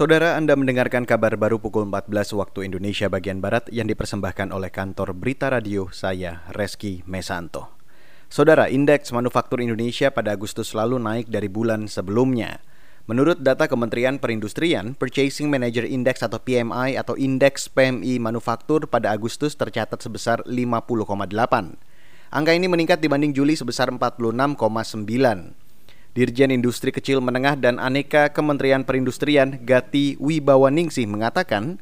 Saudara Anda mendengarkan kabar baru pukul 14 waktu Indonesia bagian Barat yang dipersembahkan oleh kantor Berita Radio saya, Reski Mesanto. Saudara, indeks manufaktur Indonesia pada Agustus lalu naik dari bulan sebelumnya. Menurut data Kementerian Perindustrian, Purchasing Manager Index atau PMI atau indeks PMI manufaktur pada Agustus tercatat sebesar 50,8. Angka ini meningkat dibanding Juli sebesar 46,9. Dirjen Industri Kecil Menengah dan Aneka Kementerian Perindustrian Gati Wibawaningsih mengatakan,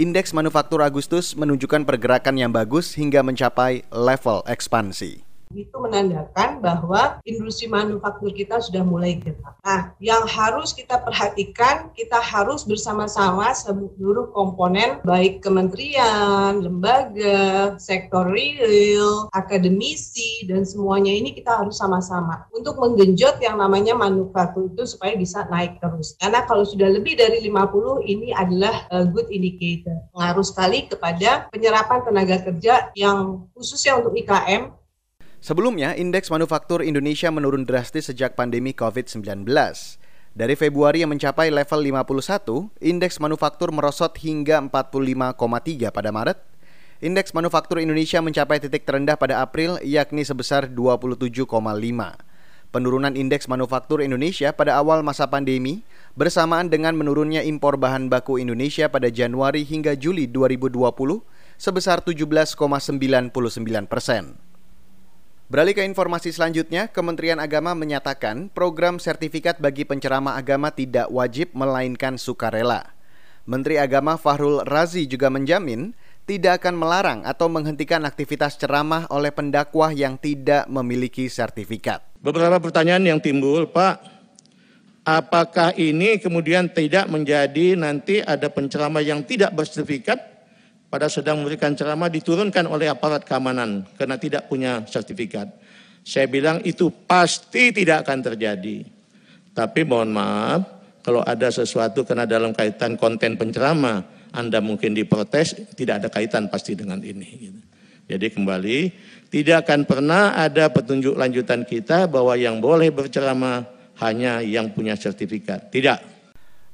indeks manufaktur Agustus menunjukkan pergerakan yang bagus hingga mencapai level ekspansi itu menandakan bahwa industri manufaktur kita sudah mulai gerak. Nah, yang harus kita perhatikan, kita harus bersama-sama seluruh komponen, baik kementerian, lembaga, sektor real, akademisi, dan semuanya ini kita harus sama-sama untuk menggenjot yang namanya manufaktur itu supaya bisa naik terus. Karena kalau sudah lebih dari 50, ini adalah a good indicator. Pengaruh sekali kepada penyerapan tenaga kerja yang khususnya untuk IKM Sebelumnya, indeks manufaktur Indonesia menurun drastis sejak pandemi COVID-19. Dari Februari yang mencapai level 51, indeks manufaktur merosot hingga 45,3 pada Maret. Indeks manufaktur Indonesia mencapai titik terendah pada April yakni sebesar 27,5. Penurunan indeks manufaktur Indonesia pada awal masa pandemi bersamaan dengan menurunnya impor bahan baku Indonesia pada Januari hingga Juli 2020 sebesar 17,99 persen. Beralih ke informasi selanjutnya, Kementerian Agama menyatakan program sertifikat bagi penceramah agama tidak wajib melainkan sukarela. Menteri Agama Fahrul Razi juga menjamin tidak akan melarang atau menghentikan aktivitas ceramah oleh pendakwah yang tidak memiliki sertifikat. Beberapa pertanyaan yang timbul, Pak, apakah ini kemudian tidak menjadi nanti ada penceramah yang tidak bersertifikat pada sedang memberikan ceramah diturunkan oleh aparat keamanan karena tidak punya sertifikat. Saya bilang itu pasti tidak akan terjadi. Tapi mohon maaf, kalau ada sesuatu karena dalam kaitan konten penceramah, Anda mungkin diprotes, tidak ada kaitan pasti dengan ini. Gitu. Jadi kembali, tidak akan pernah ada petunjuk lanjutan kita bahwa yang boleh berceramah hanya yang punya sertifikat. Tidak.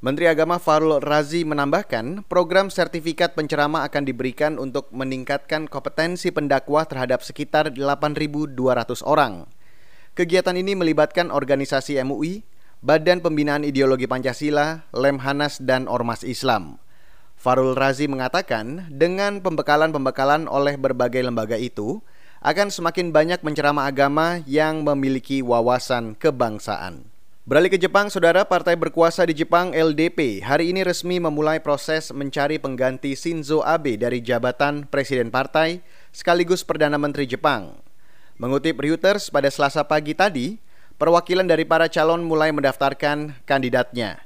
Menteri Agama Farul Razi menambahkan, program sertifikat penceramah akan diberikan untuk meningkatkan kompetensi pendakwah terhadap sekitar 8.200 orang. Kegiatan ini melibatkan organisasi MUI, Badan Pembinaan Ideologi Pancasila, Lemhanas, dan Ormas Islam. Farul Razi mengatakan, dengan pembekalan-pembekalan oleh berbagai lembaga itu, akan semakin banyak penceramah agama yang memiliki wawasan kebangsaan. Beralih ke Jepang, saudara partai berkuasa di Jepang LDP hari ini resmi memulai proses mencari pengganti Shinzo Abe dari jabatan presiden partai sekaligus Perdana Menteri Jepang. Mengutip Reuters pada selasa pagi tadi, perwakilan dari para calon mulai mendaftarkan kandidatnya.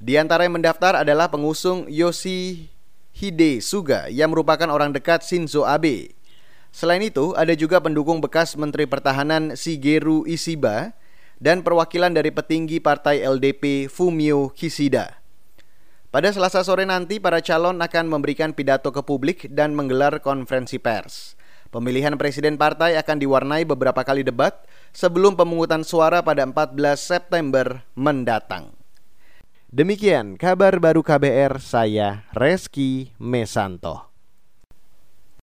Di antara yang mendaftar adalah pengusung Yoshihide Suga yang merupakan orang dekat Shinzo Abe. Selain itu, ada juga pendukung bekas Menteri Pertahanan Shigeru Ishiba dan perwakilan dari petinggi partai LDP Fumio Kishida. Pada Selasa sore nanti, para calon akan memberikan pidato ke publik dan menggelar konferensi pers. Pemilihan presiden partai akan diwarnai beberapa kali debat sebelum pemungutan suara pada 14 September mendatang. Demikian kabar baru KBR, saya Reski Mesanto.